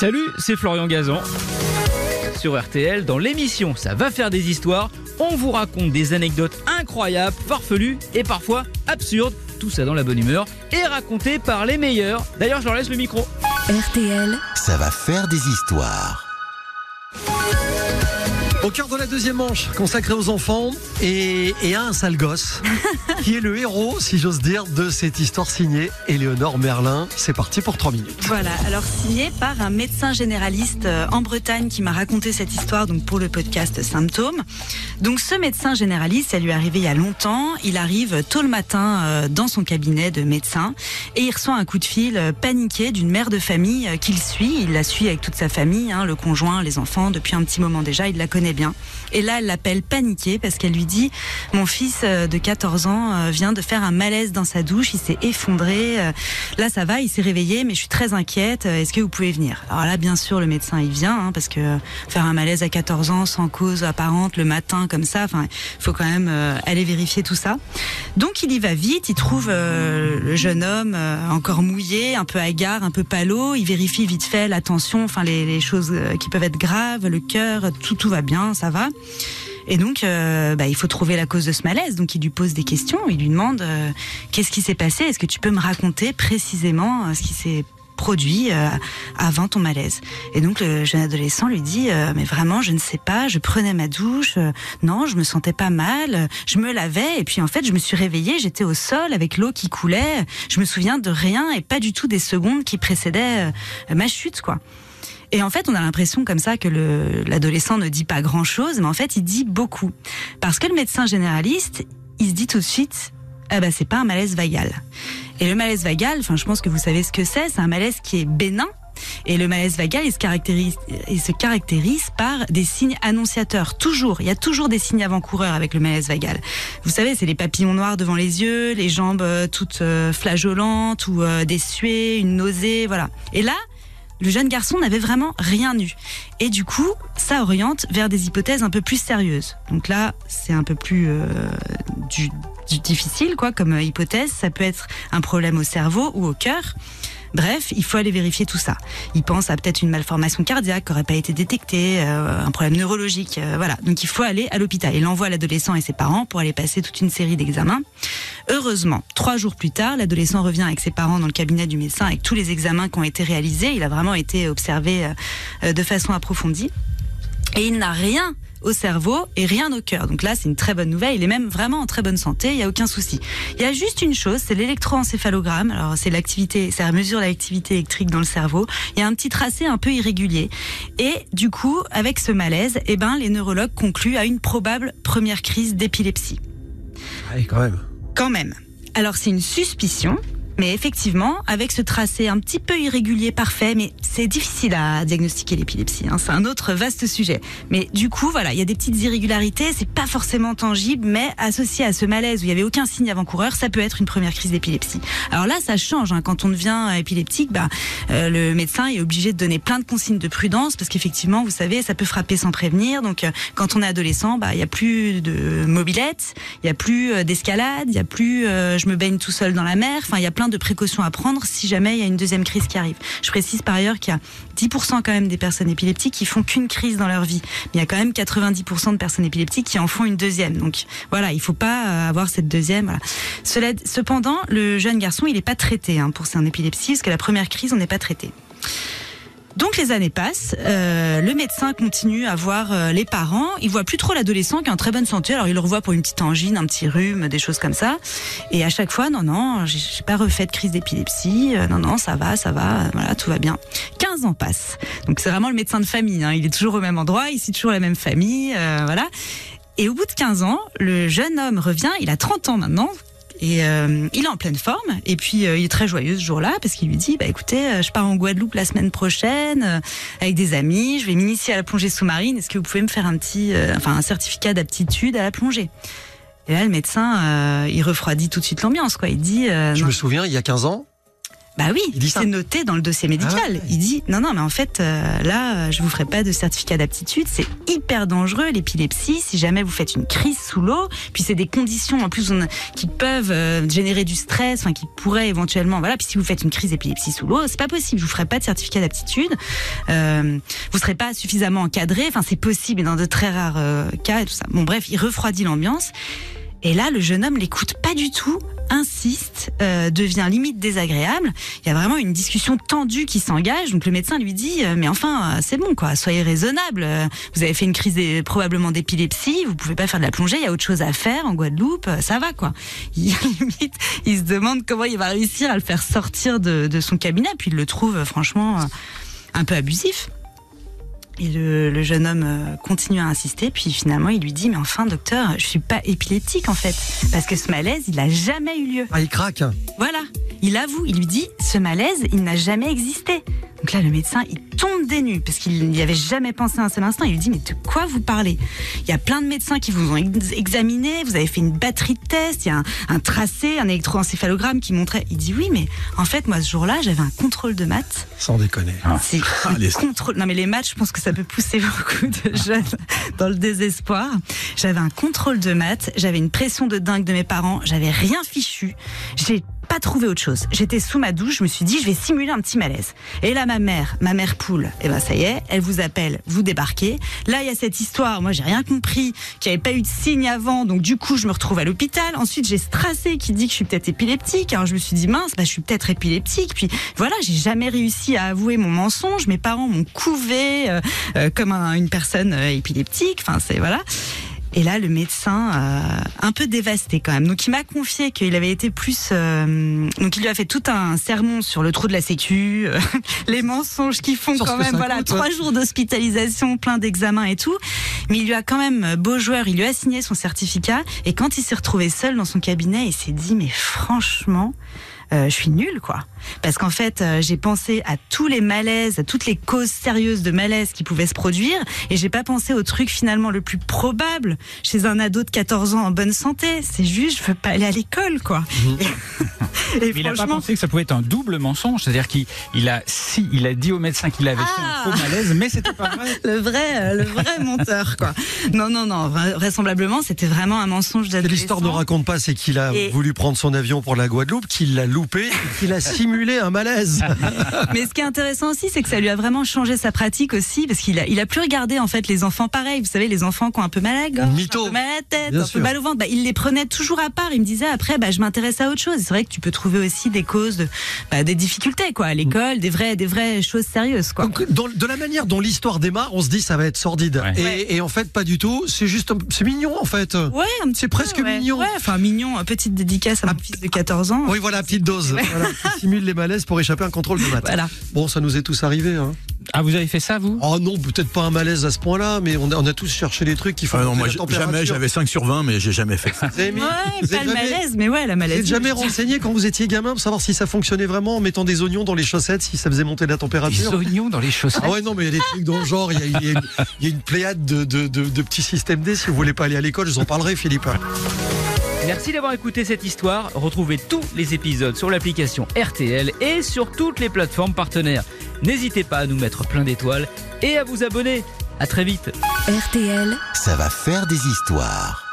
Salut, c'est Florian Gazan. Sur RTL, dans l'émission Ça va faire des histoires, on vous raconte des anecdotes incroyables, farfelues et parfois absurdes. Tout ça dans la bonne humeur et raconté par les meilleurs. D'ailleurs, je leur laisse le micro. RTL, Ça va faire des histoires. Au cœur de la deuxième manche, consacrée aux enfants et, et à un sale gosse, qui est le héros, si j'ose dire, de cette histoire signée Éléonore Merlin. C'est parti pour 3 minutes. Voilà, alors signé par un médecin généraliste euh, en Bretagne qui m'a raconté cette histoire donc pour le podcast Symptômes. Donc ce médecin généraliste, ça lui est arrivé il y a longtemps. Il arrive tôt le matin euh, dans son cabinet de médecin et il reçoit un coup de fil euh, paniqué d'une mère de famille qu'il suit. Il la suit avec toute sa famille, hein, le conjoint, les enfants, depuis un petit moment déjà. Il la connaît bien. Et là, elle l'appelle paniquée parce qu'elle lui dit Mon fils euh, de 14 ans euh, vient de faire un malaise dans sa douche, il s'est effondré. euh, Là, ça va, il s'est réveillé, mais je suis très inquiète. Est-ce que vous pouvez venir? Alors là, bien sûr, le médecin, il vient, hein, parce que faire un malaise à 14 ans sans cause apparente le matin comme ça, il faut quand même aller vérifier tout ça. Donc, il y va vite. Il trouve le jeune homme encore mouillé, un peu hagard, un peu palo. Il vérifie vite fait la tension, les, les choses qui peuvent être graves, le cœur, tout, tout va bien, ça va. Et donc, euh, bah, il faut trouver la cause de ce malaise. Donc, il lui pose des questions. Il lui demande euh, qu'est-ce qui s'est passé? Est-ce que tu peux me raconter précisément euh, ce qui s'est produit avant ton malaise? Et donc, le jeune adolescent lui dit mais vraiment, je ne sais pas. Je prenais ma douche. non, je me sentais pas mal. Je me lavais et puis en fait, je me suis réveillée. J'étais au sol avec l'eau qui coulait. Je me souviens de rien et pas du tout des secondes qui précédaient ma chute, quoi. Et en fait, on a l'impression comme ça que le- l'adolescent ne dit pas grand-chose, mais en fait, il dit beaucoup. Parce que le médecin généraliste, il se dit tout de suite, ah bah c'est pas un malaise vagal. Et le malaise vagal, enfin, je pense que vous savez ce que c'est, c'est un malaise qui est bénin. Et le malaise vagal, il se caractérise, il se caractérise par des signes annonciateurs. Toujours, il y a toujours des signes avant-coureurs avec le malaise vagal. Vous savez, c'est les papillons noirs devant les yeux, les jambes euh, toutes euh, flageolantes ou euh, des suées, une nausée, voilà. Et là, le jeune garçon n'avait vraiment rien eu. Et du coup, ça oriente vers des hypothèses un peu plus sérieuses. Donc là, c'est un peu plus euh, du, difficile, quoi, comme euh, hypothèse. Ça peut être un problème au cerveau ou au cœur. Bref, il faut aller vérifier tout ça. Il pense à peut-être une malformation cardiaque qui n'aurait pas été détectée, euh, un problème neurologique, euh, voilà. Donc il faut aller à l'hôpital. Il envoie l'adolescent et ses parents pour aller passer toute une série d'examens. Heureusement, trois jours plus tard, l'adolescent revient avec ses parents dans le cabinet du médecin avec tous les examens qui ont été réalisés. Il a vraiment été observé de façon approfondie. Et il n'a rien au cerveau et rien au cœur. Donc là, c'est une très bonne nouvelle. Il est même vraiment en très bonne santé. Il n'y a aucun souci. Il y a juste une chose, c'est l'électroencéphalogramme. Alors, c'est l'activité, ça mesure l'activité électrique dans le cerveau. Il y a un petit tracé un peu irrégulier. Et du coup, avec ce malaise, eh ben, les neurologues concluent à une probable première crise d'épilepsie. Allez, quand même. Quand même. Alors c'est une suspicion, mais effectivement, avec ce tracé un petit peu irrégulier, parfait, mais c'est difficile à diagnostiquer l'épilepsie. Hein, c'est un autre vaste sujet. Mais du coup, voilà, il y a des petites irrégularités, c'est pas forcément tangible, mais associé à ce malaise où il y avait aucun signe avant-coureur, ça peut être une première crise d'épilepsie. Alors là, ça change. Hein, quand on devient épileptique, bah, euh, le médecin est obligé de donner plein de consignes de prudence parce qu'effectivement, vous savez, ça peut frapper sans prévenir. Donc, euh, quand on est adolescent, bah, il y a plus de mobilette, il y a plus euh, d'escalade, il y a plus euh, je me baigne tout seul dans la mer. Enfin, il y a plein de précautions à prendre si jamais il y a une deuxième crise qui arrive. Je précise par ailleurs qu'il y a 10% quand même des personnes épileptiques qui font qu'une crise dans leur vie. Mais il y a quand même 90% de personnes épileptiques qui en font une deuxième. Donc voilà, il faut pas euh, avoir cette deuxième. Cependant, le jeune garçon, il n'est pas traité hein, pour son épilepsie, parce que la première crise, on n'est pas traité. Donc les années passent, euh, le médecin continue à voir euh, les parents, il voit plus trop l'adolescent qui est en très bonne santé, alors il le revoit pour une petite angine, un petit rhume, des choses comme ça. Et à chaque fois, non, non, j'ai pas refait de crise d'épilepsie, euh, non, non, ça va, ça va, euh, voilà, tout va bien. 15 ans passent. Donc c'est vraiment le médecin de famille, hein, il est toujours au même endroit, il cite toujours la même famille, euh, voilà. Et au bout de 15 ans, le jeune homme revient, il a 30 ans maintenant, et euh, il est en pleine forme. Et puis euh, il est très joyeux ce jour-là parce qu'il lui dit bah écoutez, euh, je pars en Guadeloupe la semaine prochaine euh, avec des amis. Je vais m'initier à la plongée sous-marine. Est-ce que vous pouvez me faire un petit, euh, enfin un certificat d'aptitude à la plongée? Et là le médecin, euh, il refroidit tout de suite l'ambiance quoi. Il dit euh, Je non, me souviens, il y a 15 ans, Bah oui, c'est noté dans le dossier médical. Ah ouais. Il dit non, non, mais en fait, euh, là, je vous ferai pas de certificat d'aptitude. C'est hyper dangereux, l'épilepsie. Si jamais vous faites une crise sous l'eau, puis c'est des conditions en plus on- qui peuvent euh, générer du stress, enfin qui pourraient éventuellement, voilà. Puis si vous faites une crise d'épilepsie sous l'eau, c'est pas possible. Je vous ferai pas de certificat d'aptitude. Euh, vous serez pas suffisamment encadré. Enfin, c'est possible, mais dans de très rares euh, cas et tout ça. Bon, bref, il refroidit l'ambiance. Et là, le jeune homme l'écoute pas du tout, insiste, euh, devient limite désagréable. Il y a vraiment une discussion tendue qui s'engage. Donc le médecin lui dit euh, mais enfin euh, c'est bon quoi, soyez raisonnable. Vous avez fait une crise probablement d'épilepsie, vous pouvez pas faire de la plongée. Il y a autre chose à faire en Guadeloupe, ça va quoi. Il, se demande comment il va réussir à le faire sortir de, son cabinet. Puis il le trouve franchement un peu abusif. Et le, le jeune homme euh, continue à insister, puis finalement il lui dit mais enfin docteur, je suis pas épileptique en fait, parce que ce malaise il a jamais eu lieu. Ah, il craque. Voilà, il avoue, il lui dit ce malaise il n'a jamais existé. Donc là le médecin il tombe des nues parce qu'il n'y avait jamais pensé un seul instant. Il lui dit mais de quoi vous parlez? Il y a plein de médecins qui vous ont ex- examiné, vous avez fait une batterie de tests, il y a un, un tracé, un électroencéphalogramme qui montrait. Il dit oui mais en fait moi ce jour-là j'avais un contrôle de maths Sans déconner. c'est Ah, les- contrôle. Non mais les maths, je pense que ça peut pousser beaucoup de jeunes dans le désespoir. J'avais un contrôle de maths, j'avais une pression de dingue de mes parents, j'avais rien fichu. J'ai pas trouvé autre chose. J'étais sous ma douche, je me suis dit je vais simuler un petit malaise. Et là ma mère, ma mère poule, et ben ça y est, elle vous appelle, vous débarquez. Là il y a cette histoire, moi j'ai rien compris, qu'il n'y avait pas eu de signe avant, donc du coup je me retrouve à l'hôpital. Ensuite j'ai Strassé qui dit que je suis peut-être épileptique. Alors je me suis dit mince, bah je suis peut-être épileptique. Puis voilà, j'ai jamais réussi à avouer mon mensonge. Mes parents m'ont couvé euh, euh, comme un- une personne euh, épileptique. Enfin c'est voilà. Et là, le médecin, euh, un peu dévasté quand même. Donc, il m'a confié qu'il avait été plus. euh, donc, il lui a fait tout un sermon sur le trou de la Sécu, euh, les mensonges qui font Sur quand même. Voilà, trois jours d'hospitalisation, plein d'examens et tout. Mais il lui a quand même, euh, beau joueur, il lui a signé son certificat. Et quand il s'est retrouvé seul dans son cabinet, il s'est dit, mais franchement. euh, je suis nulle, quoi. Parce qu'en fait, euh, j'ai pensé à tous les malaises, à toutes les causes sérieuses de malaise qui pouvaient se produire, et j'ai pas pensé au truc finalement le plus probable chez un ado de 14 ans en bonne santé. C'est juste, je veux pas aller à l'école, quoi. Et, et Mais il n'a pas pensé que ça pouvait être un double mensonge, c'est-à-dire qu'il il a si il a dit au médecin qu'il avait fait Ah. un faux malaise, mais c'était pas vrai. le vrai, euh, le vrai menteur, quoi. Non, non, non. vra- Vraisemblablement, c'était vraiment un mensonge d'adolescent. L'histoire ne raconte pas, c'est qu'il a Et- voulu prendre son avion pour la Guadeloupe, qu'il l'a loupé, et qu'il a simulé un malaise. Mais ce qui est intéressant aussi, c'est que ça lui a vraiment changé sa pratique aussi, parce qu'il a, il a plus regardé en fait les enfants pareils. Vous savez, les enfants qui ont un peu mal à la gorge, Mytho. un peu mal à la tête, Bien un sûr. peu mal au ventre. Bah, il les prenait toujours à part. Il me disait après, bah, je m'intéresse à autre chose. C'est vrai que tu peux trouver aussi des causes, de, bah, des difficultés quoi, à l'école, des vraies, des vraies choses sérieuses quoi. Donc, dans- de la manière dont l'histoire démarre, on se dit ça va être sordide. Ouais. Et, Ouais. et en fait, pas du tout. C'est juste, c'est mignon en fait. Ouais, un petit C'est peu, presque ouais. mignon. Ouais, enfin mignon, petite dédicace à mon fils de 14 ans. Oui, voilà, petite dose. Voilà, simule les malaises pour échapper à un contrôle de maths. Voilà. Bon, ça nous est tous arrivé. Hein. Ah, vous avez fait ça, vous? Oh non, peut-être pas un malaise à ce point-là, mais on a, on a tous cherché des trucs qui font Ah non, moi jamais, j'avais 5 sur 20, mais j'ai jamais fait ça. Vous avez mis- Ouais, vous pas le jamais- malaise, mais ouais, la Vous maladie. êtes jamais renseigné quand vous étiez gamin pour savoir si ça fonctionnait vraiment en mettant des oignons dans les chaussettes, si ça faisait monter la Des température oignons dans les chaussettes. Ah ouais, non, mais il y a des trucs dans le genre, il y a, il y a une, il y a une pléiade de, de, de- de petits systèmes D. Si vous voulez pas aller à l'école, je vous en parlerai, Philippe. Merci d'avoir écouté cette histoire. Retrouvez tous les épisodes sur l'application RTL et sur toutes les plateformes partenaires. N'hésitez pas à nous mettre plein d'étoiles et à vous abonner. À très vite. RTL, ça va faire des histoires.